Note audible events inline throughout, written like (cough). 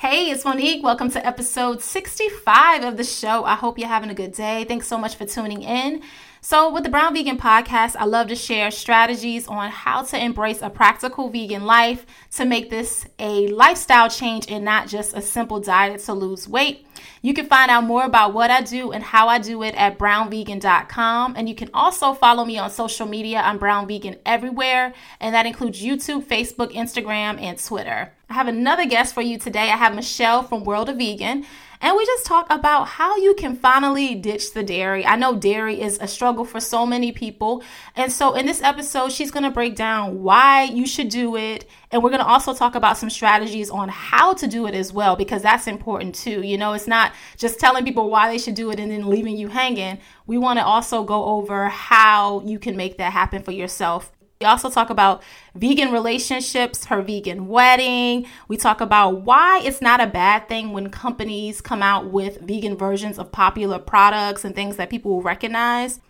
Hey, it's Monique. Welcome to episode 65 of the show. I hope you're having a good day. Thanks so much for tuning in. So, with the Brown Vegan Podcast, I love to share strategies on how to embrace a practical vegan life to make this a lifestyle change and not just a simple diet to lose weight. You can find out more about what I do and how I do it at brownvegan.com. And you can also follow me on social media. I'm Brown Vegan everywhere, and that includes YouTube, Facebook, Instagram, and Twitter. I have another guest for you today. I have Michelle from World of Vegan. And we just talk about how you can finally ditch the dairy. I know dairy is a struggle for so many people. And so in this episode, she's going to break down why you should do it. And we're going to also talk about some strategies on how to do it as well, because that's important too. You know, it's not just telling people why they should do it and then leaving you hanging. We want to also go over how you can make that happen for yourself we also talk about vegan relationships, her vegan wedding. We talk about why it's not a bad thing when companies come out with vegan versions of popular products and things that people will recognize.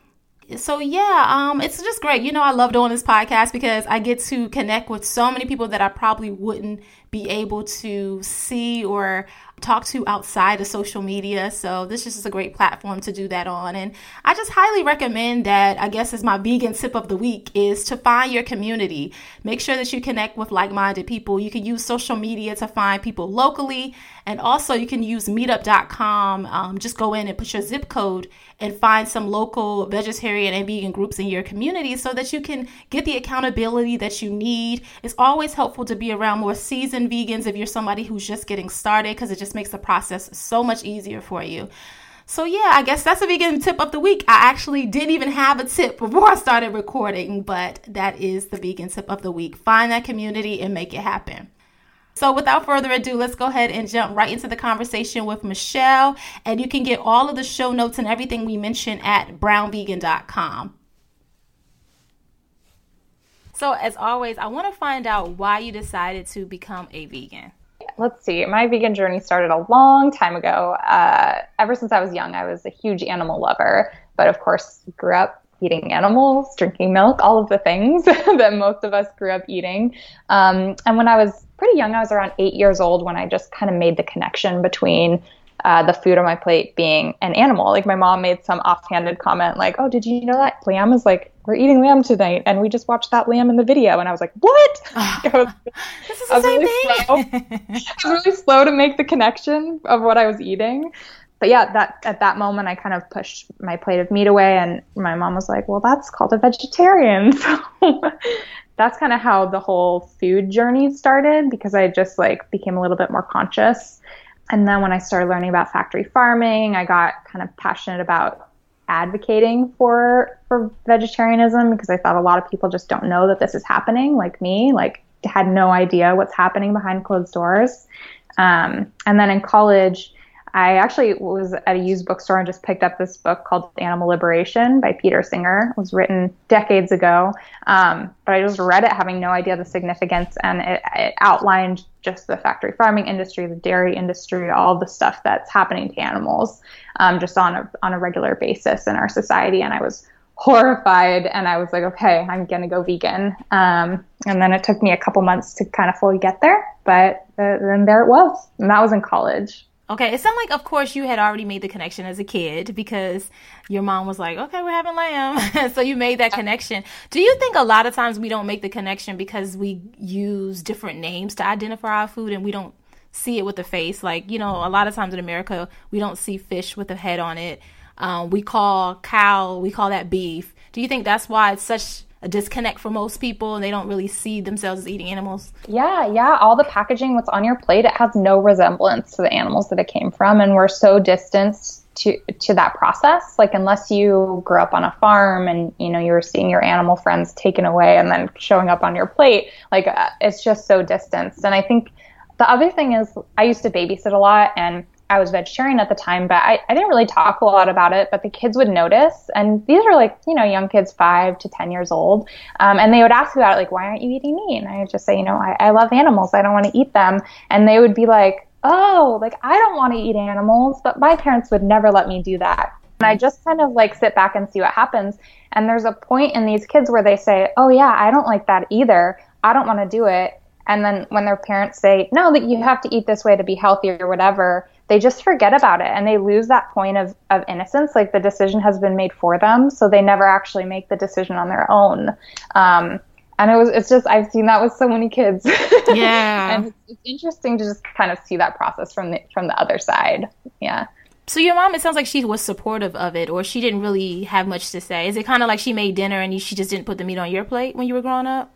So yeah, um, it's just great. You know, I love doing this podcast because I get to connect with so many people that I probably wouldn't be able to see or talk to outside of social media. So this is just a great platform to do that on. And I just highly recommend that, I guess is my vegan tip of the week, is to find your community. Make sure that you connect with like-minded people. You can use social media to find people locally. And also you can use meetup.com. Um, just go in and put your zip code and find some local vegetarian and vegan groups in your community so that you can get the accountability that you need. It's always helpful to be around more seasoned vegans if you're somebody who's just getting started because it just makes the process so much easier for you. So, yeah, I guess that's a vegan tip of the week. I actually didn't even have a tip before I started recording, but that is the vegan tip of the week. Find that community and make it happen. So, without further ado, let's go ahead and jump right into the conversation with Michelle. And you can get all of the show notes and everything we mentioned at brownvegan.com. So, as always, I want to find out why you decided to become a vegan. Let's see. My vegan journey started a long time ago. Uh, ever since I was young, I was a huge animal lover, but of course, grew up eating animals, drinking milk, all of the things (laughs) that most of us grew up eating. Um, and when I was pretty young, I was around eight years old when I just kind of made the connection between uh, the food on my plate being an animal. Like my mom made some offhanded comment, like, "Oh, did you know that lamb is like we're eating lamb tonight, and we just watched that lamb in the video?" And I was like, "What?" (laughs) (laughs) I was, this is the same really slow. (laughs) I was really slow to make the connection of what I was eating. But yeah, that at that moment, I kind of pushed my plate of meat away, and my mom was like, "Well, that's called a vegetarian." So that's kind of how the whole food journey started because I just like became a little bit more conscious and then when I started learning about factory farming, I got kind of passionate about advocating for for vegetarianism because I thought a lot of people just don't know that this is happening, like me, like had no idea what's happening behind closed doors. Um, and then in college, I actually was at a used bookstore and just picked up this book called Animal Liberation by Peter Singer. It was written decades ago, um, but I just read it having no idea the significance, and it, it, outlined just the factory farming industry, the dairy industry, all the stuff that's happening to animals, um, just on a on a regular basis in our society. And I was horrified, and I was like, okay, I'm gonna go vegan. Um, and then it took me a couple months to kind of fully get there, but uh, then there it was, and that was in college. Okay, it sounded like, of course, you had already made the connection as a kid because your mom was like, okay, we're having lamb. (laughs) so you made that connection. Do you think a lot of times we don't make the connection because we use different names to identify our food and we don't see it with the face? Like, you know, a lot of times in America, we don't see fish with a head on it. Um, we call cow, we call that beef. Do you think that's why it's such a disconnect for most people and they don't really see themselves as eating animals? Yeah, yeah. All the packaging, what's on your plate, it has no resemblance to the animals that it came from. And we're so distanced to to that process. Like unless you grew up on a farm and you know you were seeing your animal friends taken away and then showing up on your plate, like uh, it's just so distanced. And I think the other thing is I used to babysit a lot and I was vegetarian at the time, but I, I didn't really talk a lot about it. But the kids would notice, and these are like you know young kids, five to ten years old, um, and they would ask about it, like, "Why aren't you eating meat?" And I would just say, "You know, I, I love animals. I don't want to eat them." And they would be like, "Oh, like I don't want to eat animals, but my parents would never let me do that." And I just kind of like sit back and see what happens. And there's a point in these kids where they say, "Oh yeah, I don't like that either. I don't want to do it." And then when their parents say, "No, that you have to eat this way to be healthy or whatever," they just forget about it and they lose that point of, of innocence. Like the decision has been made for them, so they never actually make the decision on their own. Um, and it was it's just I've seen that with so many kids. (laughs) Yeah, and it's, it's interesting to just kind of see that process from the from the other side. Yeah. So your mom, it sounds like she was supportive of it, or she didn't really have much to say. Is it kind of like she made dinner and she just didn't put the meat on your plate when you were growing up?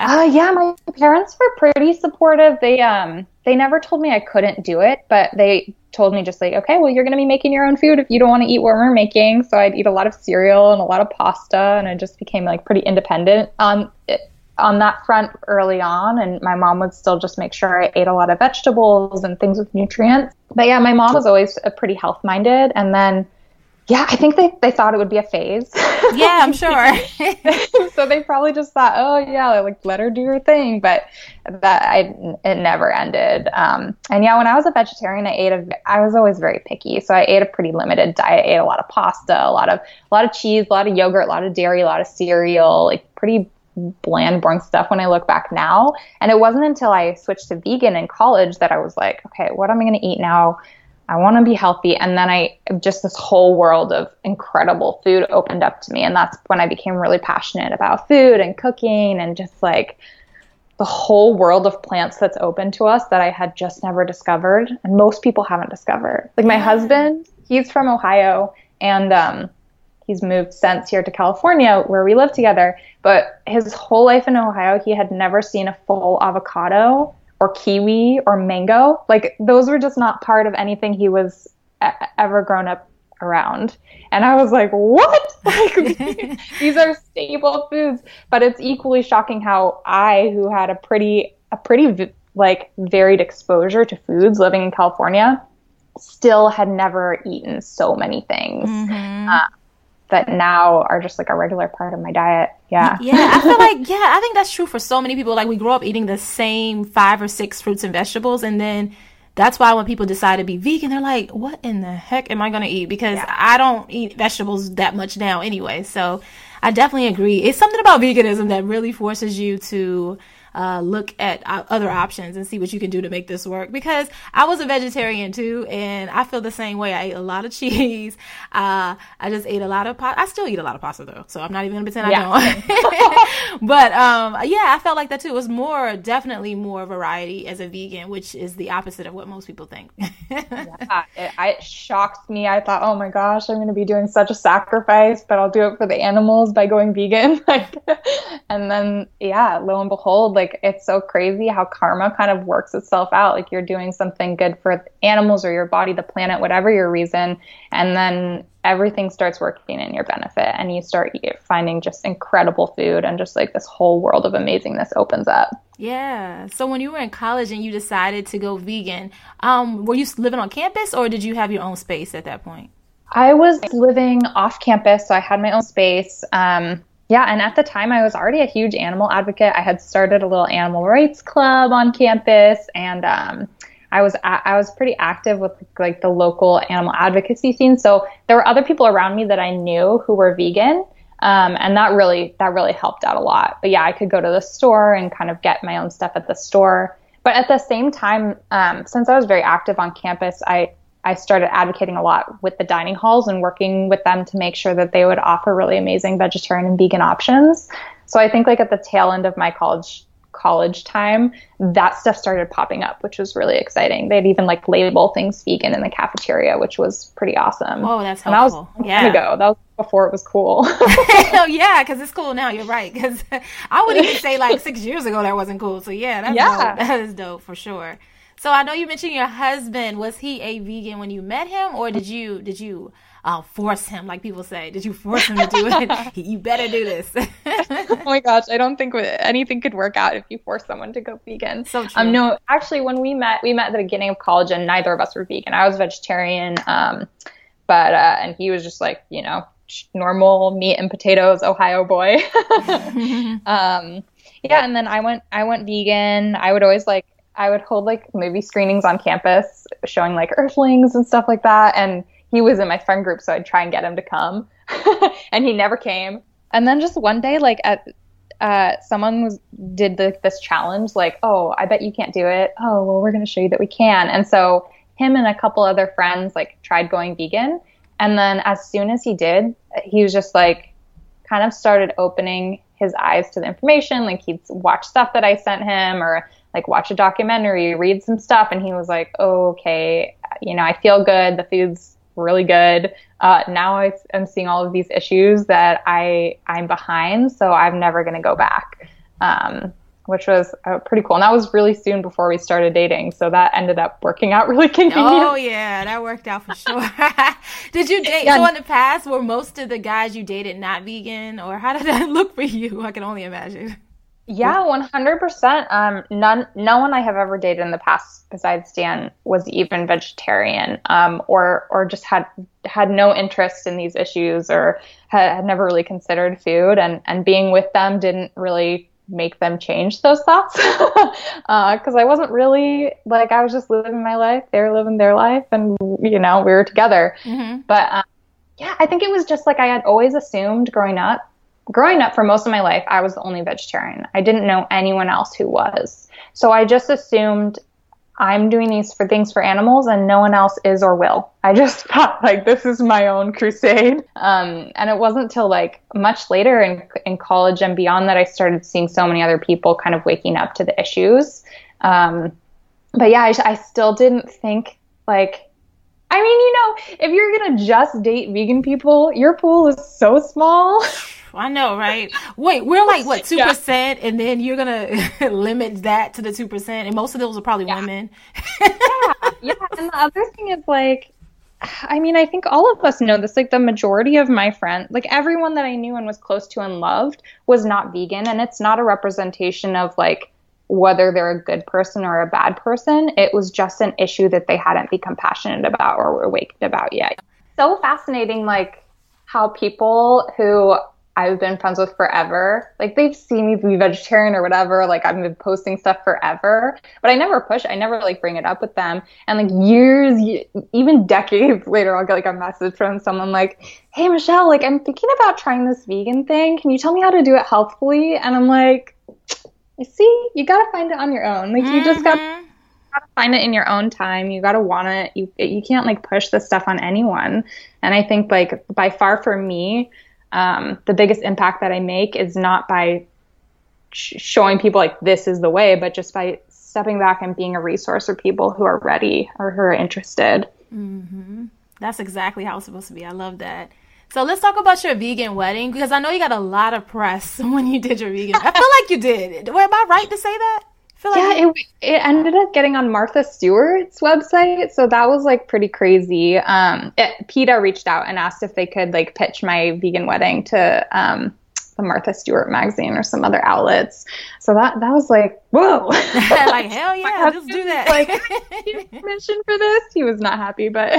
Uh, yeah, my parents were pretty supportive. They um they never told me I couldn't do it, but they told me just like, okay, well, you're to be making your own food if you don't want to eat what we're making. So I'd eat a lot of cereal and a lot of pasta, and I just became like pretty independent on it, on that front early on. And my mom would still just make sure I ate a lot of vegetables and things with nutrients. But yeah, my mom was always a pretty health minded, and then yeah, I think they, they thought it would be a phase. (laughs) Yeah, I'm sure. (laughs) so they probably just thought, oh yeah, like let her do her thing. But that I it never ended. Um, and yeah, when I was a vegetarian, I ate a I was always very picky, so I ate a pretty limited diet. I ate a lot of pasta, a lot of a lot of cheese, a lot of yogurt, a lot of dairy, a lot of cereal, like pretty bland, boring stuff when I look back now. And it wasn't until I switched to vegan in college that I was like, okay, what am I going to eat now? I want to be healthy. And then I just this whole world of incredible food opened up to me. And that's when I became really passionate about food and cooking and just like the whole world of plants that's open to us that I had just never discovered. And most people haven't discovered. Like my husband, he's from Ohio and um, he's moved since here to California where we live together. But his whole life in Ohio, he had never seen a full avocado or kiwi or mango. Like those were just not part of anything he was ever grown up around. And I was like, what? (laughs) Like (laughs) these are staple foods, but it's equally shocking how I who had a pretty a pretty like varied exposure to foods living in California still had never eaten so many things. Mm-hmm. Uh, that now are just like a regular part of my diet. Yeah. Yeah. I feel like, yeah, I think that's true for so many people. Like we grow up eating the same five or six fruits and vegetables. And then that's why when people decide to be vegan, they're like, what in the heck am I going to eat? Because yeah. I don't eat vegetables that much now anyway. So I definitely agree. It's something about veganism that really forces you to uh, look at uh, other options and see what you can do to make this work. Because I was a vegetarian too, and I feel the same way. I ate a lot of (laughs) cheese. Uh, I just ate a lot of pasta. I still eat a lot of pasta though, so I'm not even gonna pretend yeah. I don't. (laughs) but um, yeah, I felt like that too. It was more definitely more variety as a vegan, which is the opposite of what most people think. (laughs) yeah, it, it shocked me. I thought, oh my gosh, I'm gonna be doing such a sacrifice, but I'll do it for the animals by going vegan. and then yeah, lo and behold like it's so crazy how karma kind of works itself out. Like you're doing something good for animals or your body, the planet, whatever your reason, and then everything starts working in your benefit and you start finding just incredible food and just like this whole world of amazingness opens up. Yeah. So when you were in college and you decided to go vegan, um, were you living on campus or did you have your own space at that point? I was living off campus, so I had my own space. Um, yeah, and at the time I was already a huge animal advocate. I had started a little animal rights club on campus, and um, I was I was pretty active with like the local animal advocacy scene. So there were other people around me that I knew who were vegan, um, and that really that really helped out a lot. But yeah, I could go to the store and kind of get my own stuff at the store. But at the same time, um, since I was very active on campus, I I started advocating a lot with the dining halls and working with them to make sure that they would offer really amazing vegetarian and vegan options. So I think like at the tail end of my college college time, that stuff started popping up, which was really exciting. They'd even like label things vegan in the cafeteria, which was pretty awesome. Oh, that's helpful. And that was yeah. ago. That was before it was cool. (laughs) (laughs) oh yeah, because it's cool now. You're right. Because (laughs) I would even say like six years ago that wasn't cool. So yeah, that's yeah. Dope. that is dope for sure. So I know you mentioned your husband. Was he a vegan when you met him, or did you did you uh, force him, like people say? Did you force him to do it? (laughs) you better do this. (laughs) oh my gosh, I don't think anything could work out if you force someone to go vegan. So true. Um, no, actually, when we met, we met at the beginning of college, and neither of us were vegan. I was vegetarian, um, but uh, and he was just like you know normal meat and potatoes Ohio boy. (laughs) um, yeah, and then I went I went vegan. I would always like I would hold like movie screenings on campus showing like Earthlings and stuff like that. And he was in my friend group, so I'd try and get him to come. (laughs) and he never came. And then just one day, like at uh, someone was did the, this challenge, like, oh, I bet you can't do it. Oh, well, we're going to show you that we can. And so him and a couple other friends like tried going vegan. And then as soon as he did, he was just like, kind of started opening his eyes to the information. Like he'd watch stuff that I sent him or like watch a documentary, read some stuff, and he was like, oh, okay, you know, I feel good. The food's really good. Uh, now I, am seeing all of these issues that I I'm behind, so I'm never going to go back. Um, which was uh, pretty cool. And that was really soon before we started dating, so that ended up working out (laughs) really convenient. Oh yeah, that worked out for sure. (laughs) did you date? Yeah. So in the past, were most of the guys you dated not vegan, or how did that (laughs) look for you? I can only imagine. Yeah, one hundred percent. Um, none, no one I have ever dated in the past besides Dan was even vegetarian, um, or or just had had no interest in these issues, or had, had never really considered food, and and being with them didn't really make them change those thoughts because (laughs) uh, I wasn't really like I was just living my life, they were living their life, and you know we were together. Mm-hmm. But um, yeah, I think it was just like I had always assumed growing up growing up for most of my life, I was the only vegetarian. I didn't know anyone else who was. So I just assumed I'm doing these for things for animals and no one else is or will. I just (laughs) thought like this is my own crusade. Um, and it wasn't until like much later in, in college and beyond that I started seeing so many other people kind of waking up to the issues. Um, but yeah, I, I still didn't think like I mean, you know, if you're gonna just date vegan people, your pool is so small. (laughs) I know, right? Wait, we're like what (laughs) two percent, yeah. and then you're gonna (laughs) limit that to the two percent, and most of those are probably yeah. women. yeah, yeah. And the other thing is like, I mean, I think all of us know this. Like the majority of my friends, like everyone that I knew and was close to and loved, was not vegan, and it's not a representation of like whether they're a good person or a bad person. It was just an issue that they hadn't become passionate about or were awakened about yet. So fascinating, like how people who I've been friends with forever. Like they've seen me be vegetarian or whatever. Like I've been posting stuff forever, but I never push. I never like bring it up with them. And like years, even decades later, I'll get like a message from someone like, "Hey Michelle, like I'm thinking about trying this vegan thing. Can you tell me how to do it healthfully?" And I'm like, "You see, you gotta find it on your own. Like you just got." Mm-hmm. Gotta find it in your own time. You gotta want it. You you can't like push this stuff on anyone. And I think like by far for me, um, the biggest impact that I make is not by sh- showing people like this is the way, but just by stepping back and being a resource for people who are ready or who are interested. Mm-hmm. That's exactly how it's supposed to be. I love that. So let's talk about your vegan wedding because I know you got a lot of press (laughs) when you did your vegan. I feel like you did. Am I right to say that? Like yeah, it, it ended up getting on Martha Stewart's website, so that was like pretty crazy. Um, it, PETA reached out and asked if they could like pitch my vegan wedding to um, the Martha Stewart magazine or some other outlets. So that that was like, whoa. (laughs) (laughs) like hell yeah, let's do that. like (laughs) permission for this. He was not happy, but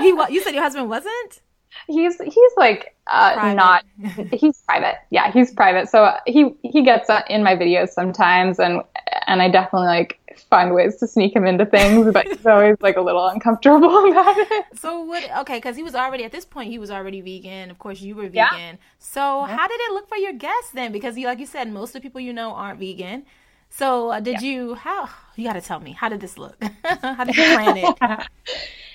he you said your husband wasn't? He's he's like uh, not (laughs) he's private. Yeah, he's private. So he he gets in my videos sometimes and and I definitely like find ways to sneak him into things, but he's (laughs) always like a little uncomfortable (laughs) about it. So what? Okay, because he was already at this point, he was already vegan. Of course, you were vegan. Yeah. So yeah. how did it look for your guests then? Because you, like you said, most of the people you know aren't vegan. So uh, did yeah. you? How you got to tell me? How did this look? how did you plan it?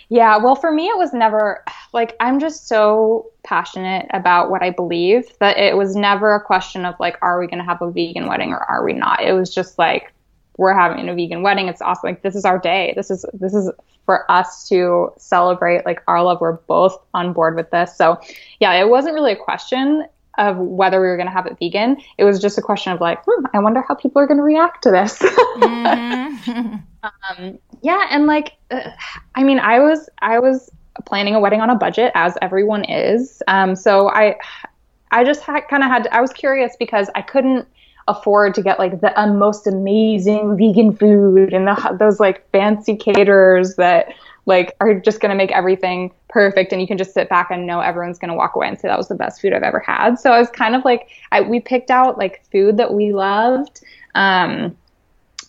Yeah, well, for me, it was never like I'm just so passionate about what I believe that it was never a question of like, are we going to have a vegan wedding or are we not? It was just like, we're having a vegan wedding. It's awesome. Like this is our day. This is this is for us to celebrate like our love. We're both on board with this. So yeah, it wasn't really a question of whether we were going to have it vegan. It was just a question of like, hmm, I wonder how people are going to react to this. mm-hmm. (laughs) um, yeah, and like, uh, I mean, I was I was planning a wedding on a budget, as everyone is. Um, so I I just kind of had to, I was curious because I couldn't afford to get like the most amazing vegan food and the, those like fancy caterers that like are just going to make everything perfect and you can just sit back and know everyone's going to walk away and say that was the best food I've ever had. So I was kind of like I, we picked out like food that we loved um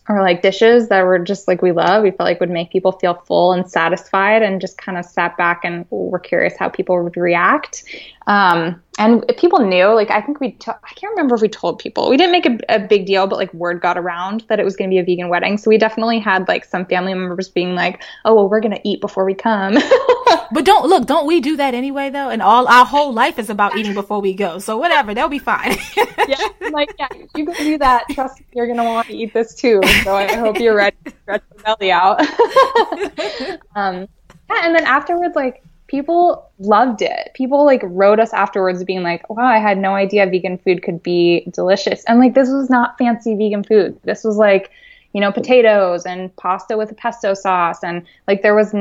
or like dishes that were just like we love. We felt like would make people feel full and satisfied, and just kind of sat back and were curious how people would react. Um, and people knew, like I think we, t- I can't remember if we told people. We didn't make a, a big deal, but like word got around that it was going to be a vegan wedding. So we definitely had like some family members being like, "Oh well, we're going to eat before we come." (laughs) (laughs) but don't look, don't we do that anyway though? And all our whole life is about eating before we go. So whatever, they'll be fine. (laughs) yeah, I'm like yeah, you go do that. Trust me, you're to want to eat this too. So I hope you're ready to stretch the belly out. (laughs) um, yeah, and then afterwards, like people loved it. People like wrote us afterwards being like, wow, I had no idea vegan food could be delicious. And like, this was not fancy vegan food. This was like, you know, potatoes and pasta with a pesto sauce. And like, there was,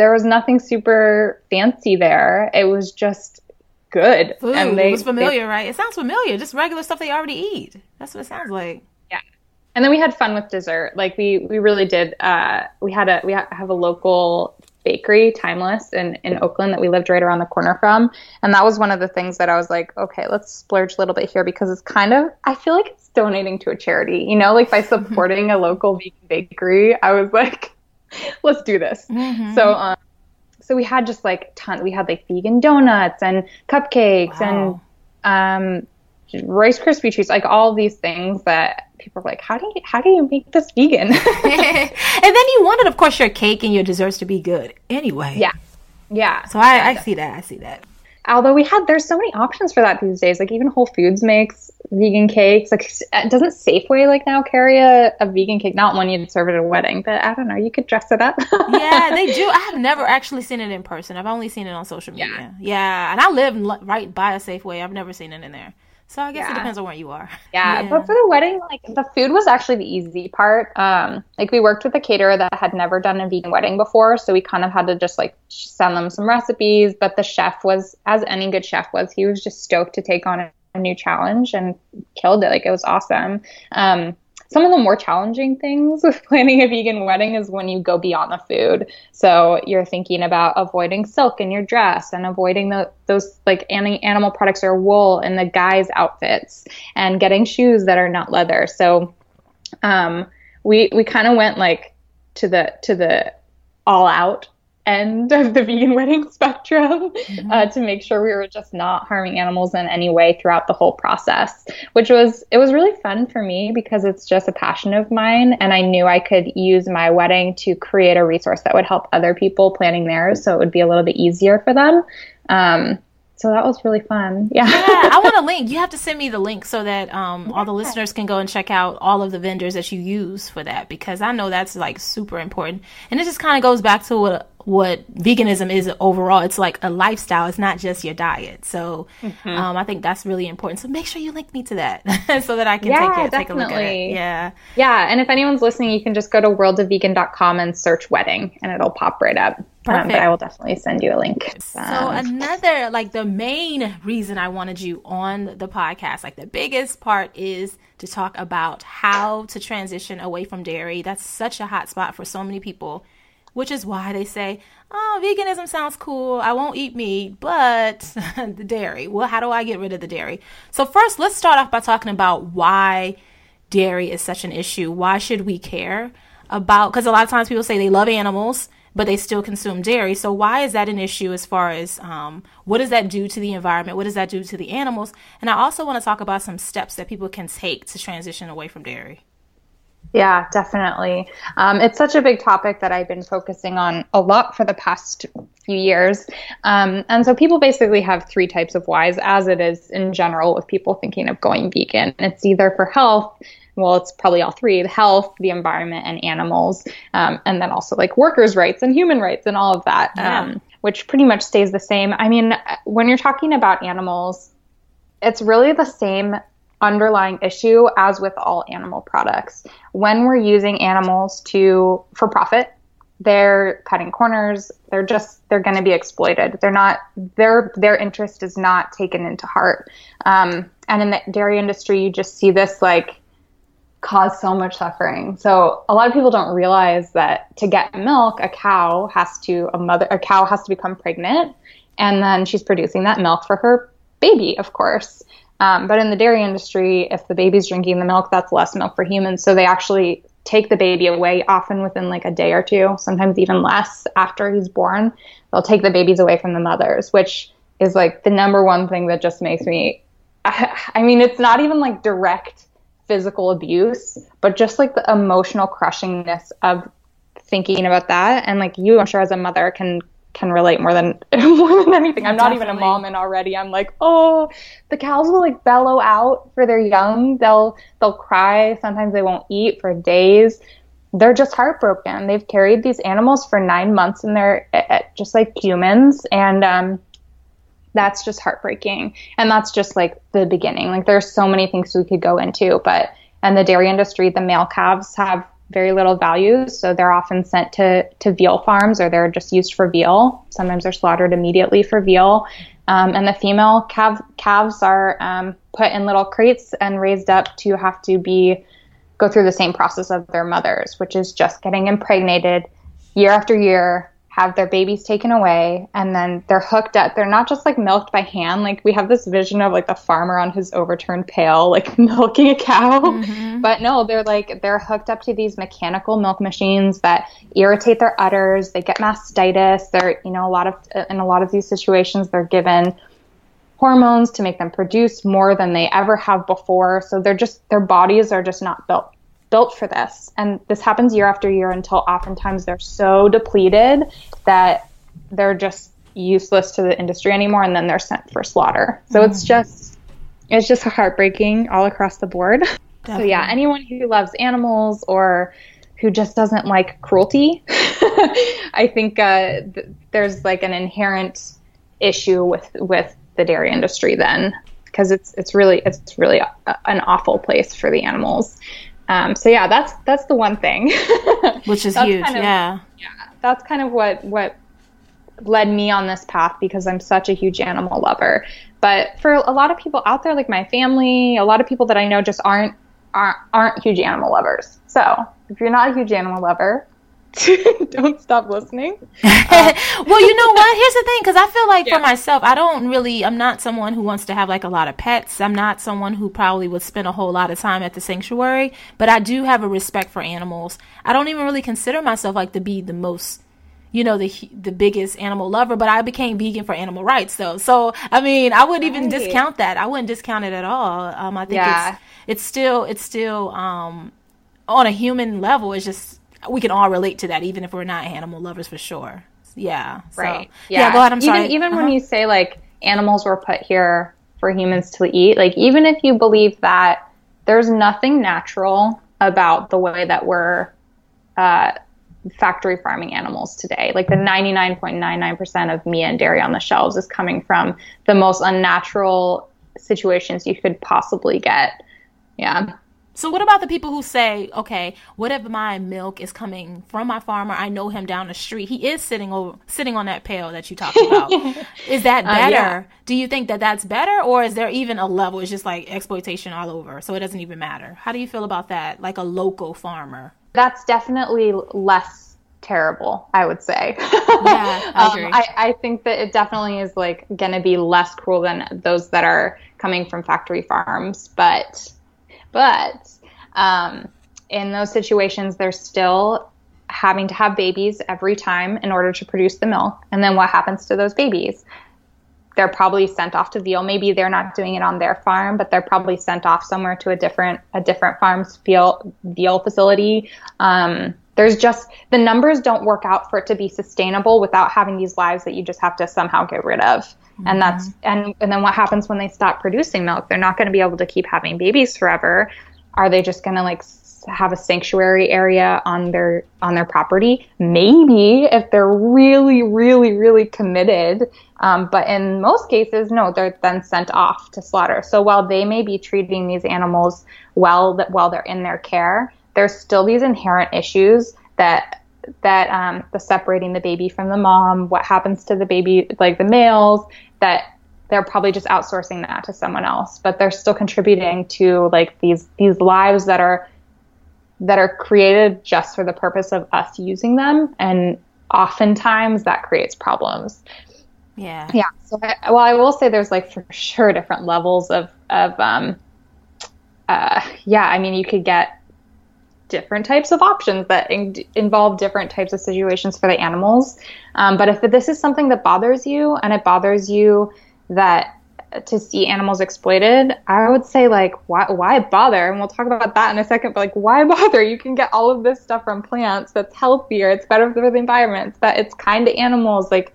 there was nothing super fancy there. It was just good. Food. And they, it was familiar, they, right? It sounds familiar. Just regular stuff they already eat. That's what it sounds like. Yeah. And then we had fun with dessert. Like we, we really did. Uh, we had a we have a local bakery, Timeless, in, in Oakland that we lived right around the corner from. And that was one of the things that I was like, okay, let's splurge a little bit here because it's kind of, I feel like it's donating to a charity, you know, like by (laughs) supporting a local vegan bakery, I was like, (laughs) let's do this. Mm-hmm. So, um, so we had just like ton, we had like vegan donuts and cupcakes wow. and, um, Rice Krispie treats, like all these things that people are like, how do you how do you make this vegan? (laughs) (laughs) and then you wanted, of course, your cake and your desserts to be good anyway. Yeah, yeah. So I, I see that. I see that. Although we had, there's so many options for that these days. Like even Whole Foods makes vegan cakes. Like uh, doesn't Safeway like now carry a, a vegan cake? Not one you'd serve at a wedding, but I don't know. You could dress it up. (laughs) yeah, they do. I have never actually seen it in person. I've only seen it on social media. Yeah, yeah. and I live right by a Safeway. I've never seen it in there. So I guess yeah. it depends on where you are. (laughs) Yeah, yeah, but for the wedding, like the food was actually the easy part. Um, like we worked with a caterer that had never done a vegan wedding before, so we kind of had to just like send them some recipes. But the chef was, as any good chef was, he was just stoked to take on a, a new challenge and killed it. Like it was awesome. Um, some of the more challenging things (laughs) with planning a vegan wedding is when you go beyond the food. So you're thinking about avoiding silk in your dress and avoiding the, those like any animal products or wool in the guys' outfits and getting shoes that are not leather. So um, we we kind of went like to the to the all out end of the vegan (laughs) wedding spectrum mm-hmm. uh, to make sure we were just not harming animals in any way throughout the whole process which was it was really fun for me because it's just a passion of mine and i knew i could use my wedding to create a resource that would help other people planning theirs so it would be a little bit easier for them um, so that was really fun. (laughs) Yeah. yeah, I want a link. You have to send me the link so that um, yeah. all the listeners can go and check out all of the vendors that you use for that because I know that's like super important. And it just kind of goes back to what what veganism is overall. It's like a lifestyle. It's not just your diet. So mm-hmm. um, I think that's really important. So make sure you link me to that (laughs) so that I can yeah, take, it, take a look at it. Yeah. Yeah. And if anyone's listening, you can just go to worldofvegan.com and search wedding and it'll pop right up. Um, but I will definitely send you a link. So another, like the main reason I wanted you on the podcast, like the biggest part is to talk about how to transition away from dairy. That's such a hot spot for so many people which is why they say, oh, veganism sounds cool. I won't eat meat, but (laughs) the dairy. Well, how do I get rid of the dairy? So, first, let's start off by talking about why dairy is such an issue. Why should we care about? Because a lot of times people say they love animals, but they still consume dairy. So, why is that an issue as far as um, what does that do to the environment? What does that do to the animals? And I also want to talk about some steps that people can take to transition away from dairy. Yeah, definitely. Um, it's such a big topic that I've been focusing on a lot for the past few years. Um, and so people basically have three types of whys, as it is in general with people thinking of going vegan. It's either for health, well, it's probably all three the health, the environment, and animals. Um, and then also like workers' rights and human rights and all of that, yeah. Um, which pretty much stays the same. I mean, when you're talking about animals, it's really the same underlying issue as with all animal products. When we're using animals to for profit, they're cutting corners. They're just they're going to be exploited. They're not their their interest is not taken into heart. Um, and in the dairy industry, you just see this like cause so much suffering. So a lot of people don't realize that to get milk, a cow has to a mother a cow has to become pregnant, and then she's producing that milk for her baby, of course. Um, but in the dairy industry, if the baby's drinking the milk, that's less milk for humans. So they actually take the baby away often within like a day or two, sometimes even less after he's born. They'll take the babies away from the mothers, which is like the number one thing that just makes me. (laughs) I, mean, it's not even like direct physical abuse, but just like the emotional crushingness of thinking about that. And like you, I'm sure as a mother can can relate more than (laughs) more than anything. I'm not even a mom and already I'm like, "Oh, the cows will like bellow out for their young. They'll they'll cry. Sometimes they won't eat for days. They're just heartbroken. They've carried these animals for 9 months and they're just like humans and um that's just heartbreaking. And that's just like the beginning. Like there's so many things we could go into, but and the dairy industry, the male calves have very little value, so they're often sent to, to veal farms or they're just used for veal. Sometimes they're slaughtered immediately for veal. Um, and the female calv- calves are um, put in little crates and raised up to have to be go through the same process of their mothers, which is just getting impregnated year after year have their babies taken away and then they're hooked up. They're not just like milked by hand. Like we have this vision of like the farmer on his overturned pail, like (laughs) milking a cow. Mm-hmm. But no, they're like, they're hooked up to these mechanical milk machines that irritate their udders. They get mastitis. They're, you know, a lot of, in a lot of these situations, they're given hormones to make them produce more than they ever have before. So they're just, their bodies are just not built built for this. And this happens year after year until oftentimes they're so depleted that they're just useless to the industry anymore and then they're sent for slaughter. So mm-hmm. it's just it's just heartbreaking all across the board. Definitely. So yeah, anyone who loves animals or who just doesn't like cruelty, (laughs) I think uh, th- there's like an inherent issue with with the dairy industry then because it's it's really it's really a, an awful place for the animals. Um, so yeah, that's that's the one thing. (laughs) Which is huge. Kind of, yeah. Yeah. That's kind of what what led me on this path because I'm such a huge animal lover. But for a lot of people out there, like my family, a lot of people that I know just aren't aren't, aren't huge animal lovers. So if you're not a huge animal lover, (laughs) don't stop listening. (laughs) Uh, well, you know what? Here's the thing, because I feel like yeah. for myself, I don't really. I'm not someone who wants to have like a lot of pets. I'm not someone who probably would spend a whole lot of time at the sanctuary. But I do have a respect for animals. I don't even really consider myself like to be the most you know the the biggest animal lover but i became vegan for animal rights though so i mean i wouldn't right. even discount that i wouldn't discount it at all um, i think yeah. it's it's still it's still um, on a human level it's just we can all relate to that, even if we're not animal lovers for sure. Yeah. So, right. Yeah. yeah. Go ahead. I'm sorry. Even, even uh-huh. when you say like animals were put here for humans to eat, like even if you believe that there's nothing natural about the way that we're uh, factory farming animals today. Like the 99.99% of meat and dairy on the shelves is coming from the most unnatural situations you could possibly get. Yeah. So what about the people who say, okay, what if my milk is coming from my farmer? I know him down the street. He is sitting over, sitting on that pail that you talked (laughs) about. is that better? Uh, yeah. Do you think that that's better, or is there even a level? It's just like exploitation all over, so it doesn't even matter. How do you feel about that? Like a local farmer. That's definitely less terrible, I would say. Yeah, (laughs) I agree. um, I, I think that it definitely is like going to be less cruel than those that are coming from factory farms, but but um, in those situations, they're still having to have babies every time in order to produce the milk. And then what happens to those babies? They're probably sent off to veal. Maybe they're not doing it on their farm, but they're probably sent off somewhere to a different a different farm's veal veal facility. Um, there's just the numbers don't work out for it to be sustainable without having these lives that you just have to somehow get rid of. Mm-hmm. And that's and and then what happens when they stop producing milk? They're not going to be able to keep having babies forever. Are they just going to like have a sanctuary area on their on their property? Maybe if they're really, really, really committed. Um, but in most cases, no, they're then sent off to slaughter. So while they may be treating these animals well, that while they're in their care, there's still these inherent issues that that um, the separating the baby from the mom, what happens to the baby, like the males, that they're probably just outsourcing that to someone else, but they're still contributing to like these these lives that are that are created just for the purpose of us using them, and oftentimes that creates problems. Yeah. Yeah. So, I, well, I will say there's like for sure different levels of of um, uh, yeah. I mean, you could get different types of options that in- involve different types of situations for the animals. Um, but if this is something that bothers you and it bothers you that to see animals exploited, I would say like why why bother? And we'll talk about that in a second. But like why (laughs) bother? You can get all of this stuff from plants that's healthier. It's better for the environment. But it's kind to animals. Like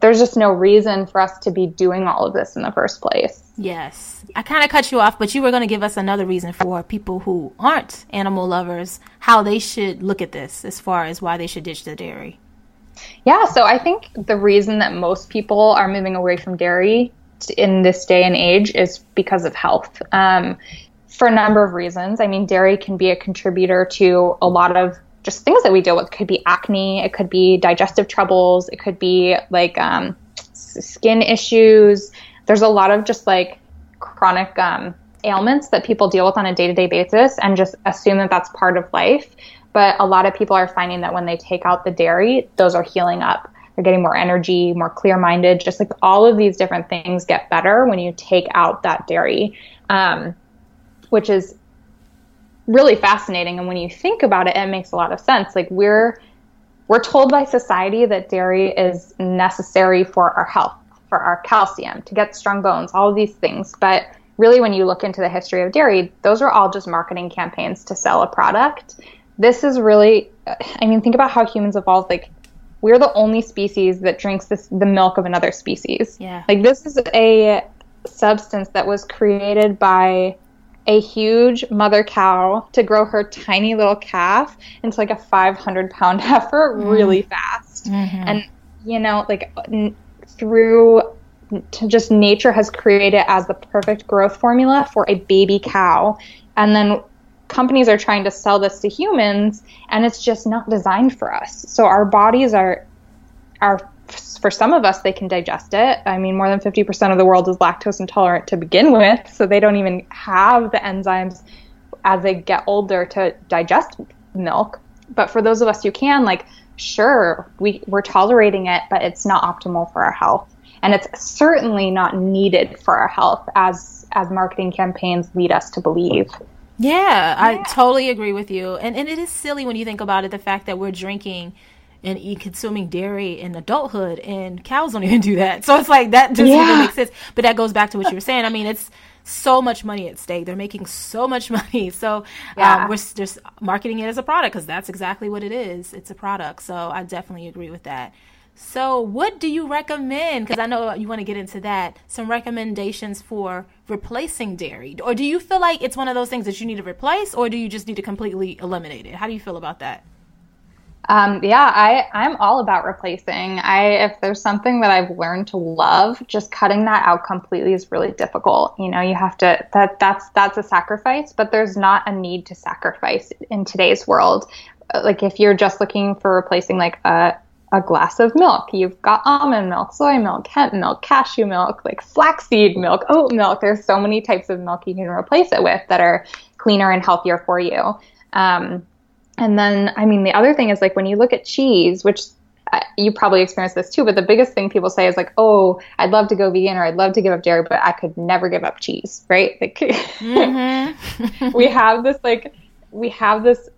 there's just no reason for us to be doing all of this in the first place. Yes. I kind of cut you off, but you were going to give us another reason for people who aren't animal lovers how they should look at this as far as why they should ditch the dairy. Yeah, so I think the reason that most people are moving away from dairy in this day and age is because of health. Um, for a number of reasons. I mean, dairy can be a contributor to a lot of just things that we deal with. It could be acne, it could be digestive troubles, it could be like um, skin issues. There's a lot of just like chronic um, ailments that people deal with on a day to day basis and just assume that that's part of life. But a lot of people are finding that when they take out the dairy, those are healing up. They're getting more energy, more clear minded. Just like all of these different things get better when you take out that dairy, um, which is really fascinating. And when you think about it, it makes a lot of sense. Like we're we're told by society that dairy is necessary for our health, for our calcium, to get strong bones, all of these things. But really, when you look into the history of dairy, those are all just marketing campaigns to sell a product this is really i mean think about how humans evolved like we're the only species that drinks this the milk of another species yeah like this is a substance that was created by a huge mother cow to grow her tiny little calf into like a 500 pound (laughs) heifer mm. really fast mm-hmm. and you know like n- through just nature has created as the perfect growth formula for a baby cow and then companies are trying to sell this to humans and it's just not designed for us. So our bodies are are for some of us they can digest it. I mean more than 50% of the world is lactose intolerant to begin with, so they don't even have the enzymes as they get older to digest milk. But for those of us who can like sure, we we're tolerating it, but it's not optimal for our health. And it's certainly not needed for our health as as marketing campaigns lead us to believe. Yeah, I totally agree with you. And and it is silly when you think about it, the fact that we're drinking and eat, consuming dairy in adulthood, and cows don't even do that. (laughs) So it's like that doesn't yeah. even make sense. But that goes back to what you were saying. I mean, it's so much money at stake. They're making so much (laughs) money. So um, yeah. um, we're just marketing it as a product because that's exactly what it is. It's a product. So I definitely agree with that. So, what do you recommend? Because I know you want to get into that. Some recommendations for replacing dairy, or do you feel like it's one of those things that you need to replace, or do you just need to completely eliminate it? How do you feel about that? Um, yeah, I, I'm all about replacing. I if there's something that I've learned to love, just cutting that out completely is really difficult. You know, you have to that that's that's a sacrifice, but there's not a need to sacrifice in today's world. Like if you're just looking for replacing like a a glass of milk. You've got almond milk, soy milk, hemp milk, cashew milk, like flaxseed milk, oat milk. There's so many types of milk you can replace it with that are cleaner and healthier for you. Um, and then, I mean, the other thing is like when you look at cheese, which uh, you probably experience this too, but the biggest thing people say is like, "Oh, I'd love to go vegan or I'd love to give up dairy, but I could never give up cheese." Right? Like, mm-hmm. (laughs) we have this like we have this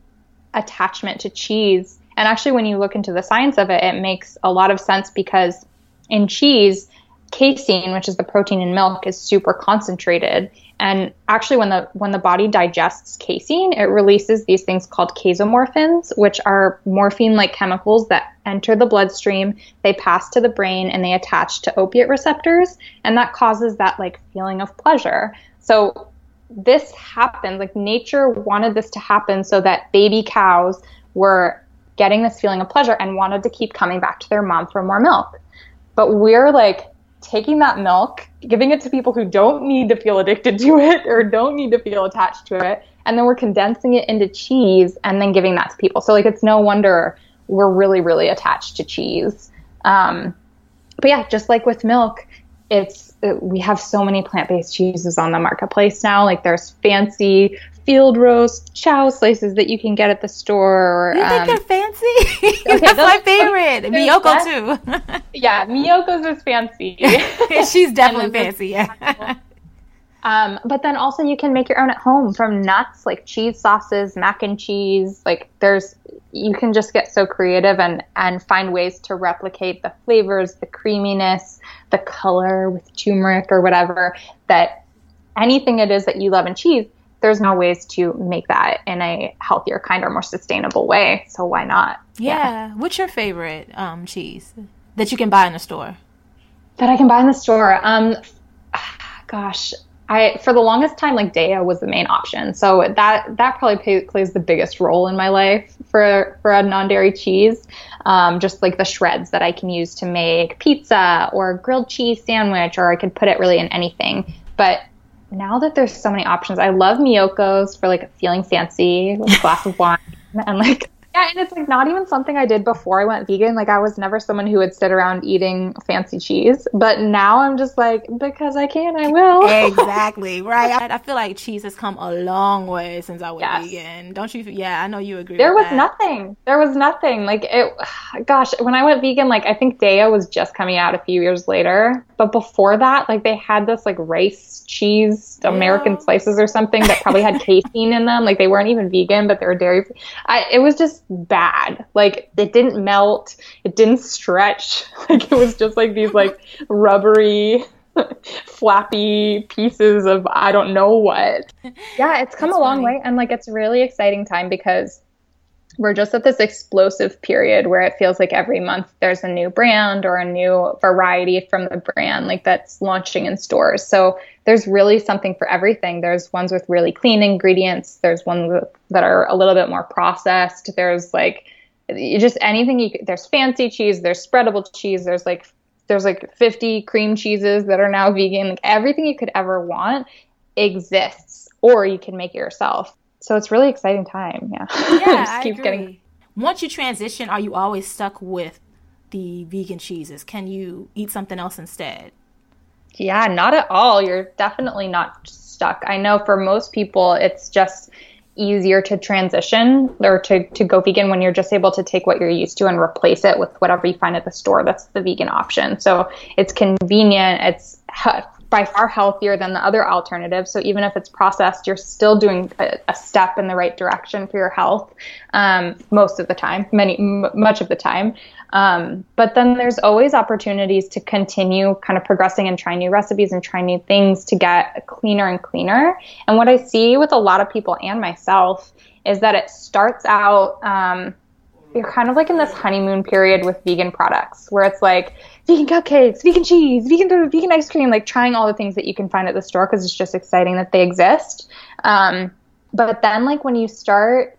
attachment to cheese, and actually, when you look into the science of it, it makes a lot of sense because in cheese, casein, which is the protein in milk, is super concentrated. And actually, when the when the body digests casein, it releases these things called casomorphins, which are morphine-like chemicals that enter the bloodstream. They pass to the brain and they attach to opiate receptors, and that causes that like feeling of pleasure. So this happens like nature wanted this to happen so that baby cows were getting this feeling of pleasure and wanted to keep coming back to their mom for more milk. But we're like taking that milk, giving it to people who don't need to feel addicted to it or don't need to feel attached to it, and then we're condensing it into cheese and then giving that to people. So like it's no wonder we're really really attached to cheese. Um, but yeah, just like with milk, it's we have so many plant-based cheeses on the marketplace now. Like there's fancy field roast Chao slices that you can get at the store. You think um, they're fancy? (laughs) Okay, That's my favorite. Miyoko too. (laughs) yeah, Miyoko's is fancy. (laughs) She's definitely fancy. Yeah. Um, but then also you can make your own at home from nuts like cheese sauces, mac and cheese. Like there's, you can just get so creative and and find ways to replicate the flavors, the creaminess, the color with turmeric or whatever. That anything it is that you love in cheese, there's no ways to make that in a healthier, kinder, more sustainable way. So why not? Yeah. yeah. What's your favorite um, cheese that you can buy in the store? That I can buy in the store. Um, gosh, I for the longest time like Daiya was the main option. So that that probably pay, plays the biggest role in my life for for a non-dairy cheese. Um, just like the shreds that I can use to make pizza or grilled cheese sandwich, or I could put it really in anything. But now that there's so many options, I love Miyoko's for like feeling fancy with a glass of (laughs) wine and like yeah, and it's like not even something I did before I went vegan. Like I was never someone who would sit around eating fancy cheese, but now I'm just like because I can, I will. exactly (laughs) right. I, I, feel like cheese has come a long way since I went yes. vegan. Don't you? Yeah, I know you agree. There was that. nothing. There was nothing. Like it. (sighs) Gosh, when I went vegan, like I think Daiya was just coming out a few years later, but before that, like they had this like rice cheese American slices or something that probably had casein in them. Like they weren't even vegan, but they were dairy. I, it was just bad. Like it didn't melt, it didn't stretch. (laughs) Like it was just like these like rubbery, (laughs) flappy pieces of I don't know what. (laughs) Yeah, it's come That's a long funny. way, and like it's a really exciting time because we're just at this explosive period where it feels like every month there's a new brand or a new variety from the brand like that's launching in stores. So there's really something for everything. There's ones with really clean ingredients. There's ones that are a little bit more processed. There's like just anything you there's fancy cheese, there's spreadable cheese, there's like there's like 50 cream cheeses that are now vegan. Like everything you could ever want exists or you can make it yourself. So it's really exciting time. Yeah. (laughs) Yeah, I agree. Getting... Once you transition, are you always stuck with the vegan cheeses? Can you eat something else instead? Yeah, not at all. You're definitely not stuck. I know for most people, it's just easier to transition or to, to go vegan when you're just able to take what you're used to and replace it with whatever you find at the store. That's the vegan option. So it's convenient. It's by far healthier than the other alternatives. So even if it's processed, you're still doing a, a step in the right direction for your health um, most of the time, many m- much of the time. Um, but then there's always opportunities to continue kind of progressing and try new recipes and try new things to get cleaner and cleaner. And what I see with a lot of people and myself is that it starts out. Um, you're kind of like in this honeymoon period with vegan products where it's like vegan cupcakes, vegan cheese, vegan vegan ice cream, like trying all the things that you can find at the store because it's just exciting that they exist. Um, but then like when you start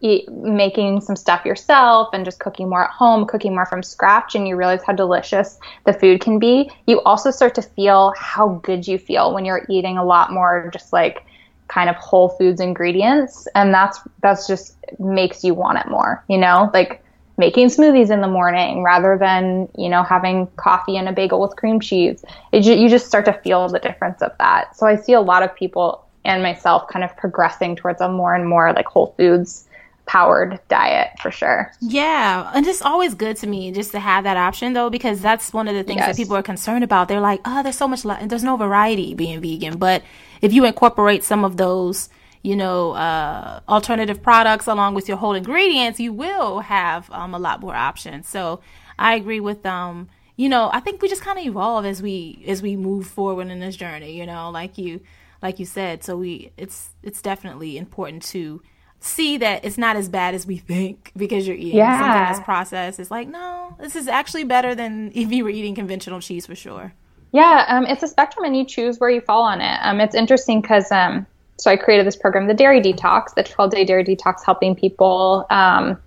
eat, making some stuff yourself and just cooking more at home, cooking more from scratch, and you realize how delicious the food can be, you also start to feel how good you feel when you're eating a lot more just like kind of whole foods ingredients and that's that's just makes you want it more you know? Like making smoothies in the morning rather than you know having coffee and a bagel with cream cheese. It, you just start to feel the difference of that. So i see a lot of people and myself kind of progressing towards a more and more like whole foods powered diet for sure. Yeah, and it's always good to me just to have that option though because that's one of the things yes. that people are concerned about. They're like, "Oh, there's so much li- there's no variety being vegan." But if you incorporate some of those, you know, uh, alternative products along with your whole ingredients, you will have um, a lot more options. So, I agree with um you know, I think we just kind of evolve as we as we move forward in this journey, you know, like you like you said. So we it's it's definitely important to see that it's not as bad as we think because you're eating yeah. something that's processed. It's like, no, this is actually better than (laughs) if you were eating conventional cheese for sure. Yeah, um, it's a spectrum, and you choose where you fall on it. Um, it's interesting because um, so I created this program, the Dairy Detox, the 12 day Dairy Detox, helping people um,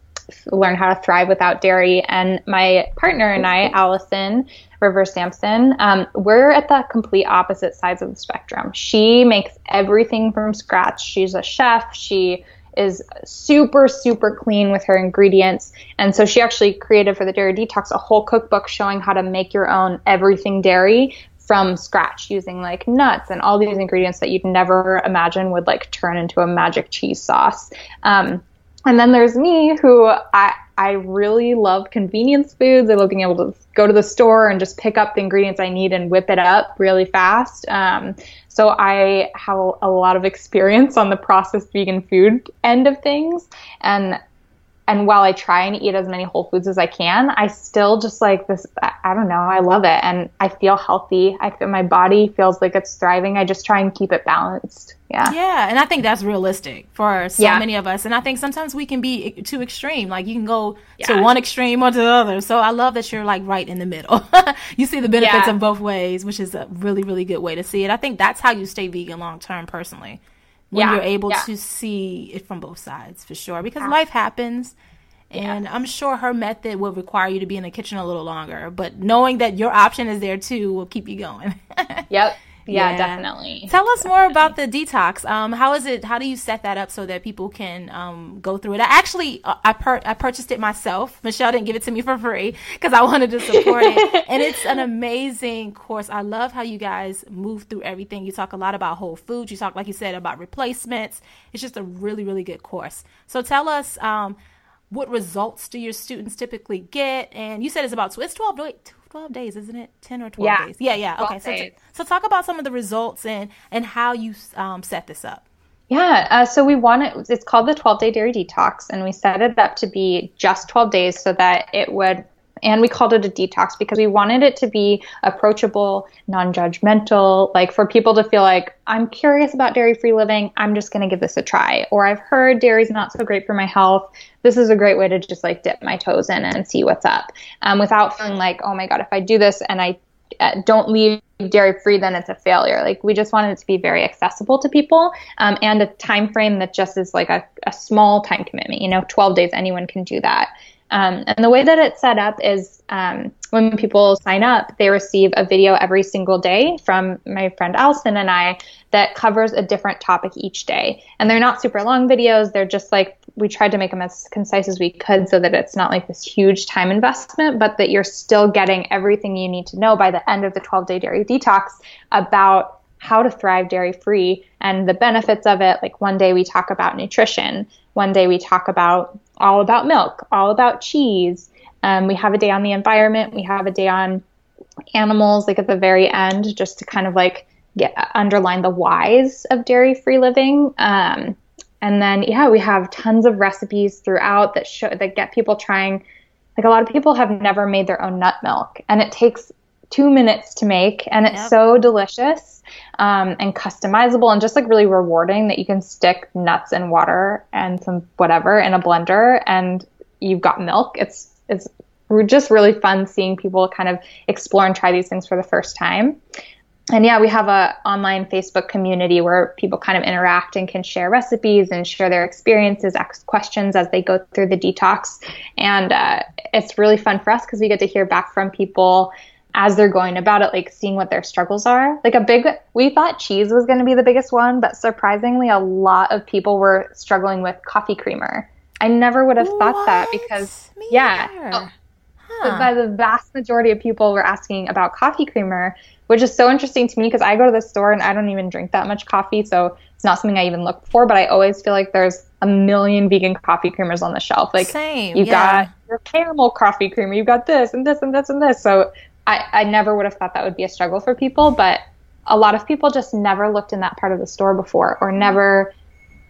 learn how to thrive without dairy. And my partner and I, Allison Rivers Samson, um, we're at the complete opposite sides of the spectrum. She makes everything from scratch. She's a chef. She is super, super clean with her ingredients. And so she actually created for the Dairy Detox a whole cookbook showing how to make your own everything dairy from scratch using like nuts and all these ingredients that you'd never imagine would like turn into a magic cheese sauce. Um, and then there's me who I, I really love convenience foods. I love being able to go to the store and just pick up the ingredients I need and whip it up really fast. Um, so I have a lot of experience on the processed vegan food end of things. And and while I try and eat as many whole foods as I can, I still just like this. I don't know. I love it, and I feel healthy. I feel my body feels like it's thriving. I just try and keep it balanced. Yeah. Yeah, and I think that's realistic for so yeah. many of us. And I think sometimes we can be too extreme. Like you can go yeah. to one extreme or to the other. So I love that you're like right in the middle. (laughs) you see the benefits yeah. of both ways, which is a really, really good way to see it. I think that's how you stay vegan long term, personally when you're able to see it from both sides for sure because life happens and i'm sure her method will require you to be in the kitchen a little longer but knowing that your option is there too will keep you going (laughs) yep yeah, yeah, definitely. Tell us more about the detox. Um, how is it? How do you set that up so that people can um, go through it? I actually uh, I per- I purchased it myself. Michelle didn't give it to me for free because I wanted to support it, (laughs) and it's an amazing course. I love how you guys move through everything. You talk a lot about whole foods. You talk, like you said, about replacements. It's just a really really good course. So tell us. Um, what results do your students typically get? And you said it's about it's twelve. Wait, 12 days, isn't it? 10 or 12 yeah. days. Yeah, yeah. Okay. So, t- so talk about some of the results and, and how you um, set this up. Yeah, uh, so we want it, it's called the 12 day dairy detox, and we set it up to be just 12 days so that it would and we called it a detox because we wanted it to be approachable, non-judgmental, like for people to feel like I'm curious about dairy-free living, I'm just going to give this a try. Or I've heard dairy's not so great for my health. This is a great way to just like dip my toes in and see what's up, um, without feeling like, oh my god, if I do this and I uh, don't leave dairy free then it's a failure like we just wanted it to be very accessible to people um, and a time frame that just is like a, a small time commitment you know 12 days anyone can do that um, and the way that it's set up is um, when people sign up, they receive a video every single day from my friend Allison and I that covers a different topic each day. And they're not super long videos. They're just like, we tried to make them as concise as we could so that it's not like this huge time investment, but that you're still getting everything you need to know by the end of the 12 day dairy detox about how to thrive dairy free and the benefits of it. Like one day we talk about nutrition, one day we talk about all about milk, all about cheese. Um, we have a day on the environment. We have a day on animals, like at the very end, just to kind of like get underline the whys of dairy free living. Um, and then yeah, we have tons of recipes throughout that show that get people trying. Like a lot of people have never made their own nut milk, and it takes two minutes to make, and it's yep. so delicious um, and customizable and just like really rewarding that you can stick nuts and water and some whatever in a blender and you've got milk. It's it's just really fun seeing people kind of explore and try these things for the first time. and yeah, we have a online Facebook community where people kind of interact and can share recipes and share their experiences, ask questions as they go through the detox. And uh, it's really fun for us because we get to hear back from people as they're going about it, like seeing what their struggles are. Like a big, we thought cheese was going to be the biggest one, but surprisingly, a lot of people were struggling with coffee creamer. I never would have what? thought that because, Me yeah. Oh. Huh. By the vast majority of people were asking about coffee creamer, which is so interesting to me because I go to the store and I don't even drink that much coffee, so it's not something I even look for. But I always feel like there's a million vegan coffee creamers on the shelf. Like Same, you've yeah. got your caramel coffee creamer, you've got this and this and this and this. So I, I never would have thought that would be a struggle for people, but a lot of people just never looked in that part of the store before or never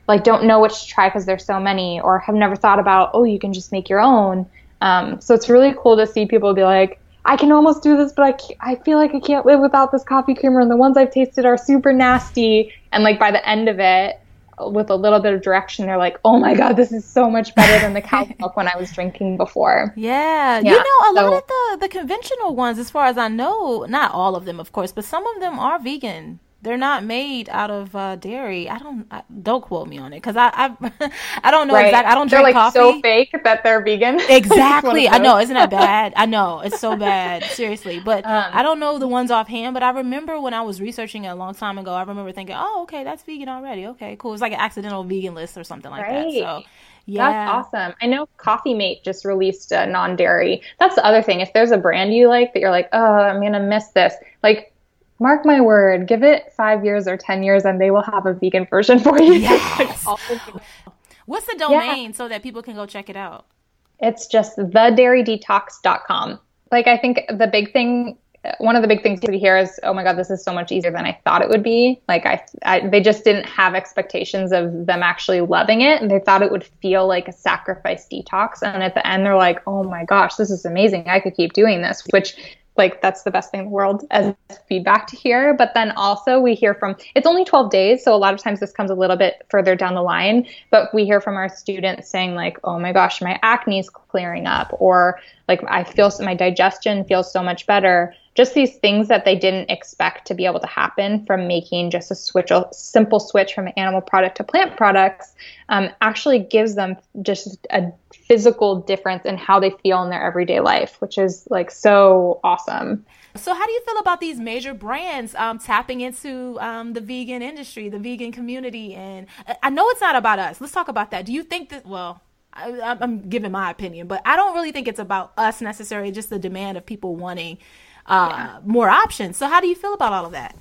like don't know which to try because there's so many or have never thought about oh you can just make your own um, so it's really cool to see people be like I can almost do this, but I, I feel like I can't live without this coffee creamer. And the ones I've tasted are super nasty. And like by the end of it, with a little bit of direction, they're like, "Oh my god, this is so much better than the (laughs) cow milk when I was drinking before." Yeah, yeah. you know, a so, lot of the the conventional ones, as far as I know, not all of them, of course, but some of them are vegan they're not made out of uh, dairy. I don't I, don't quote me on it because I I, (laughs) I don't know right. exactly. I don't they're drink like coffee. so fake that they're vegan. (laughs) Exactly. I know. Isn't that (laughs) bad? I know it's so bad. Seriously, but um, I don't know the ones offhand. But I remember when I was researching it a long time ago. I remember thinking, oh, okay, that's vegan already. Okay, cool. It's like an accidental vegan list or something like right. that. So. Yeah. That's awesome. I know Coffee Mate just released a non dairy. That's the other thing. If there's a brand you like that you're like, oh, I'm going to miss this, like mark my word, give it five years or 10 years and they will have a vegan version for you. (laughs) Yes. What's the domain yeah. so that people can go check it out? It's just thedairyDetox.com. Like, I think the big thing, one of the big things to hear is, oh my God, this is so much easier than I thought it would be. Like, I, I they just didn't have expectations of them actually loving it. And they thought it would feel like a sacrifice detox. And at the end, they're like, oh my gosh, this is amazing. I could keep doing this, which like that's the best thing in the world as feedback to hear. But then also we hear from it's only 12 days, so a lot of times this comes a little bit further down the line. But we hear from our students saying like, "Oh my gosh, my acne's clearing up," or like I feel my digestion feels so much better just these things that they didn't expect to be able to happen from making just a switch, a simple switch from animal product to plant products, um, actually gives them just a physical difference in how they feel in their everyday life, which is like so awesome. So, how do you feel about these major brands um, tapping into um, the vegan industry, the vegan community? And I know it's not about us. Let's talk about that. Do you think that, well, I, am giving my opinion, but I don't really think it's about us necessarily, just the demand of people wanting uh, yeah. more options. So how do you feel about all of that?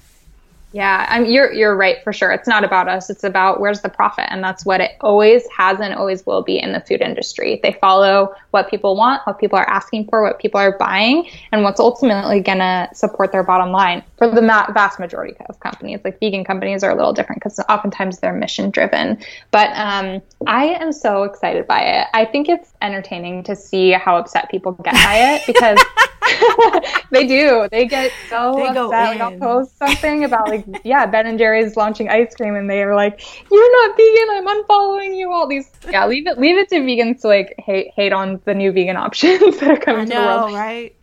Yeah, I'm, you're you're right for sure. It's not about us. It's about where's the profit, and that's what it always has and always will be in the food industry. They follow what people want, what people are asking for, what people are buying, and what's ultimately gonna support their bottom line. For the vast majority of companies, like vegan companies, are a little different because oftentimes they're mission driven. But um, I am so excited by it. I think it's entertaining to see how upset people get by it because. (laughs) (laughs) they do. They get so they upset. Like I'll post something about like, yeah, Ben and Jerry's launching ice cream, and they are like, "You're not vegan. I'm unfollowing you." All these, yeah, leave it, leave it to vegans to like hate hate on the new vegan (laughs) options that are coming know, to the world, right?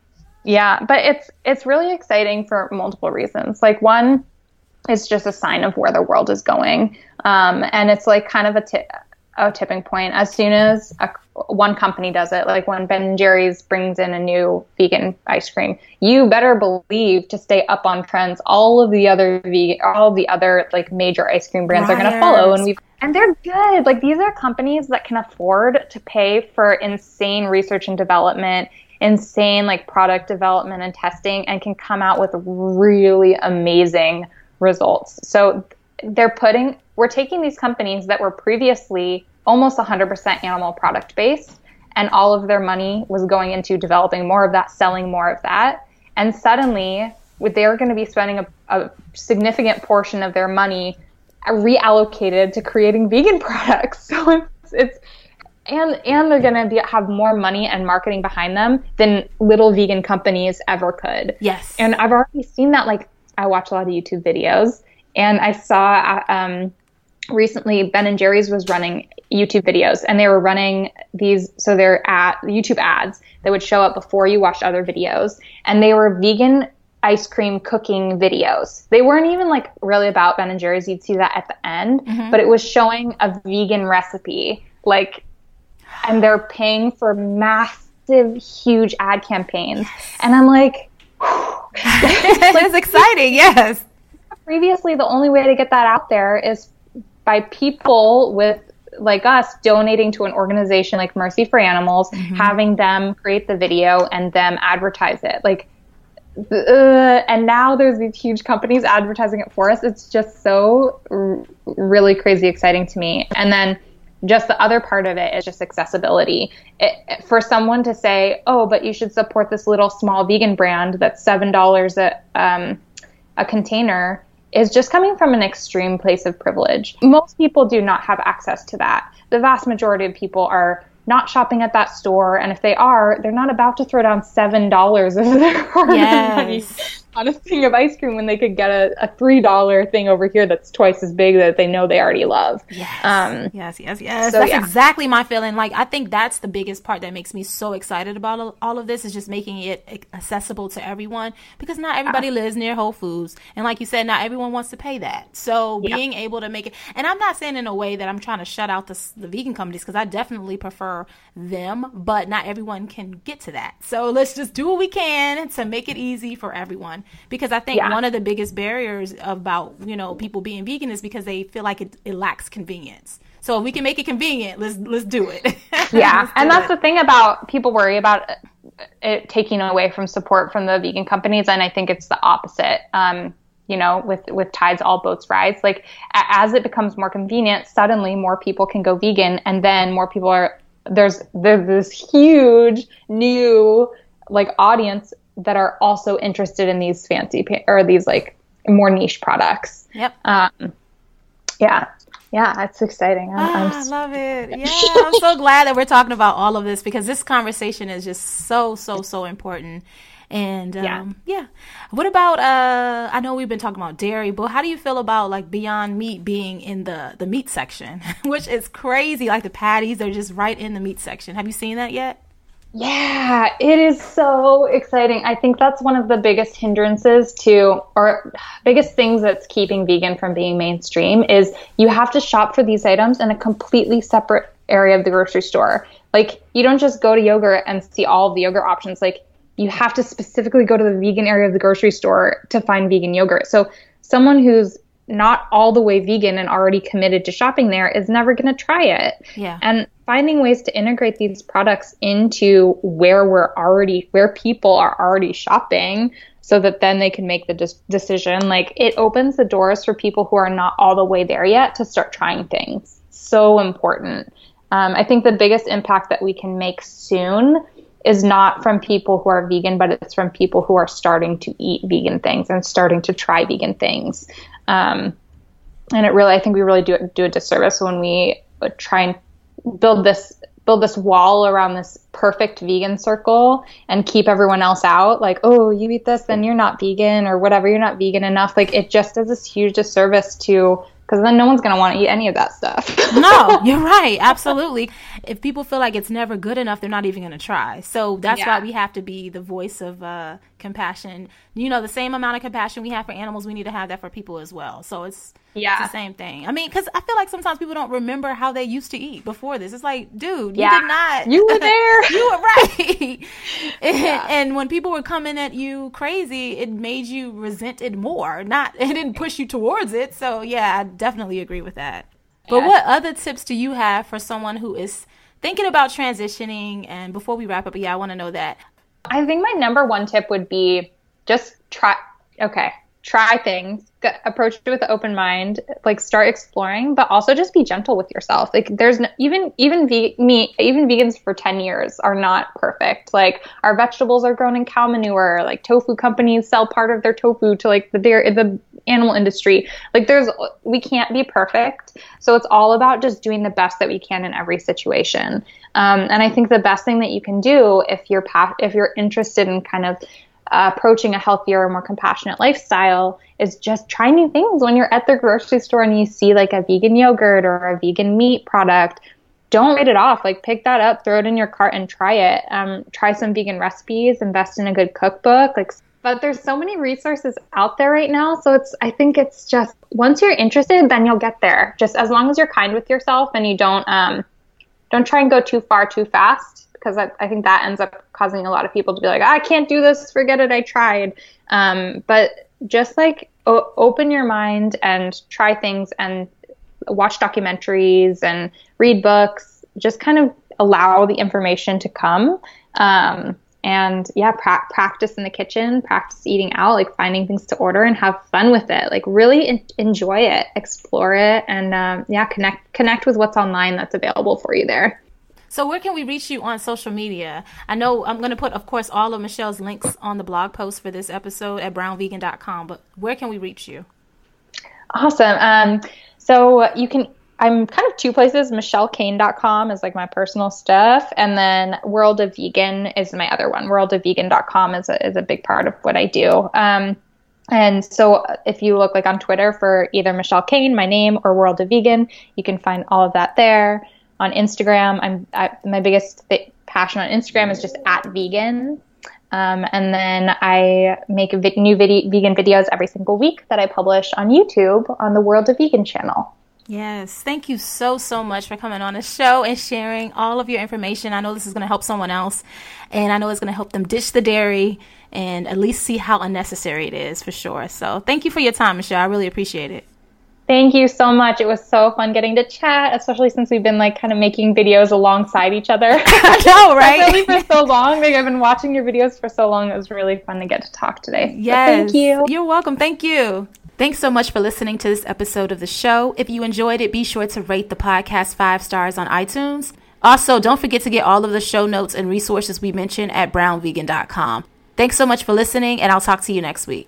Yeah, but it's it's really exciting for multiple reasons. Like one, it's just a sign of where the world is going, um, and it's like kind of a tip a tipping point. As soon as a, one company does it like when ben jerry's brings in a new vegan ice cream you better believe to stay up on trends. All of the other vegan all of the other like major ice cream brands are going to follow and we and they're good. Like these are companies that can afford to pay for insane research and development insane like product development and testing and can come out with really amazing results. So they're putting we're taking these companies that were previously almost 100% animal product based and all of their money was going into developing more of that selling more of that. And suddenly they're going to be spending a, a significant portion of their money reallocated to creating vegan (laughs) products. So it's, it's and and they're going to be have more money and marketing behind them than little vegan companies ever could. Yes. And i've already seen that like i watch a lot of youtube videos and I saw um, recently Ben and Jerry's was running YouTube videos, and they were running these. So they're at YouTube ads that would show up before you watched other videos, and they were vegan ice cream cooking videos. They weren't even like really about Ben and Jerry's. You'd see that at the end, mm-hmm. but it was showing a vegan recipe. Like, and they're paying for massive, huge ad campaigns. Yes. And I'm like, (laughs) that's exciting. Yes. (laughs) Previously, the only way to get that out there is by people with like us donating to an organization like Mercy for Animals, mm-hmm. having them create the video and them advertise it. Like uh, and now there's these huge companies advertising it for us. It's just so r- really crazy exciting to me. And then just the other part of it is just accessibility. It, for someone to say, "Oh, but you should support this little small vegan brand that's seven dollars a um, a container," is just coming from an extreme place of privilege. Most people do not have access to that. The vast majority of people are not shopping at that store. And if they are, they're not about to throw down seven dollars of their hard yes. money on a thing of ice cream when they could get a, a three dollar thing over here that's twice as big that they know they already love. Yes, um, yes, yes, yes. So, that's yeah. exactly my feeling. Like I think that's the biggest part that makes me so excited about all of this is just making it accessible to everyone because not everybody yeah. lives near Whole Foods, and like you said, not everyone wants to pay that. So yeah. being able to make it, and I'm not saying in a way that I'm trying to shut out the, the vegan companies because I definitely prefer them, but not everyone can get to that. So let's just do what we can to make it easy for everyone because I think yeah. one of the biggest barriers about you know people being vegan is because they feel like it, it lacks convenience. So if we can make it convenient, let's let's do it. (laughs) yeah, do and that's it. the thing about people worry about it taking away from support from the vegan companies, and I think it's the opposite. Um, you know, with with tides, all boats rise. Like as it becomes more convenient, suddenly more people can go vegan, and then more people are there's there's this huge new like audience that are also interested in these fancy or these like more niche products. Yep. Um, yeah. Yeah, that's exciting. I'm, ah, I'm I love it. (laughs) Yeah, I'm so glad that we're talking about all of this because this conversation is just so, so, so important. And um, yeah. yeah. What about uh I know we've been talking about dairy, but how do you feel about like Beyond Meat being in the the meat section, (laughs) which is crazy like the patties they're just right in the meat section. Have you seen that yet? Yeah, it is so exciting. I think that's one of the biggest hindrances to, or biggest things that's keeping vegan from being mainstream is you have to shop for these items in a completely separate area of the grocery store. Like, you don't just go to yogurt and see all the yogurt options. Like, you have to specifically go to the vegan area of the grocery store to find vegan yogurt. So, someone who's not all the way vegan and already committed to shopping there is never going to try it. Yeah. And finding ways to integrate these products into where we're already where people are already shopping so that then they can make the de- decision like it opens the doors for people who are not all the way there yet to start trying things. So important. Um, I think the biggest impact that we can make soon is not from people who are vegan, but it's from people who are starting to eat vegan things and starting to try vegan things. Um, and it really, I think we really do do a disservice when we try and build this build this wall around this perfect vegan circle and keep everyone else out. Like, oh, you eat this, then you're not vegan, or whatever. You're not vegan enough. Like, it just does this huge disservice to because then no one's going to want to eat any of that stuff. (laughs) no, (laughs) you're right. Absolutely. If people feel like it's never good enough, they're not even going to try. So that's yeah. why we have to be the voice of uh, compassion. You know, the same amount of compassion we have for animals, we need to have that for people as well. So it's yeah, it's the same thing. I mean, because I feel like sometimes people don't remember how they used to eat before this. It's like, dude, yeah. you did not. You were (laughs) there. you were right. and, (laughs) (laughs) yeah. and when people were coming at you crazy, it made you resent it more. Not it didn't push you towards it. So yeah, I definitely agree with that. But what other tips do you have for someone who is thinking about transitioning? And before we wrap up, yeah, I want to know that. I think my number one tip would be just try. Okay, try things approach it with an open mind like start exploring but also just be gentle with yourself. Like there's no, even even ve- me even vegans for 10 years are not perfect. Like our vegetables are grown in cow manure. Like tofu companies sell part of their tofu to like the the animal industry. Like there's we can't be perfect. So it's all about just doing the best that we can in every situation. Um, and i think the best thing that you can do if you're pa- if you're interested in kind of uh, approaching a healthier, more compassionate lifestyle is just try new things. When you're at the grocery store and you see like a vegan yogurt or a vegan meat product, don't write it off. Like pick that up, throw it in your cart and try it. Um, try some vegan recipes, invest in a good cookbook. Like but there's so many resources out there right now. So it's, I think it's just once you're interested, then you'll get there. Just as long as you're kind with yourself and you don't, um, don't try and go too far too fast because I, I think that ends up causing a lot of people to be like, I can't do this, forget it, I tried. Um, but just like o- open your mind and try things and watch documentaries and read books, just kind of allow the information to come. Um, and yeah, pra- practice in the kitchen, practice eating out, like finding things to order and have fun with it. Like really in- enjoy it, explore it, and um, yeah, connect connect with what's online that's available for you there. So where can we reach you on social media? I know I'm going to put, of course, all of Michelle's links on the blog post for this episode at brownvegan.com. But where can we reach you? Awesome. Um, so you can I'm kind of two places. MichelleCehn.com is like my personal stuff, and then World of Vegan is my other one. WorldofVegan.com is a, is a big part of what I do. Um, and so if you look like on Twitter for either Michelle Cehn, my name, or World of Vegan, you can find all of that there. On Instagram, I'm I, my biggest passion on Instagram is just at vegan. Um, and then I make vi- new vegan videos every single week that I publish on YouTube on the World of Vegan channel. Yes. Thank you so, so much for coming on the show and sharing all of your information. I know this is going to help someone else, and I know it's going to help them ditch the dairy and at least see how unnecessary it is for sure. So thank you for your time, Michelle. I really appreciate it. Thank you so much. It was so fun getting to chat, especially since we've been like kind of making videos alongside each other. (laughs) I know, (laughs) right? really for so long. Like I've been watching your videos for so long. It was really fun to get to talk today. Yes. So thank you. You're welcome. Thank you. Thanks so much for listening to this episode of the show. If you enjoyed it, be sure to rate the podcast five stars on iTunes. Also, don't forget to get all of the show notes and resources we mentioned at brownvegan.com. Thanks so much for listening, and I'll talk to you next week.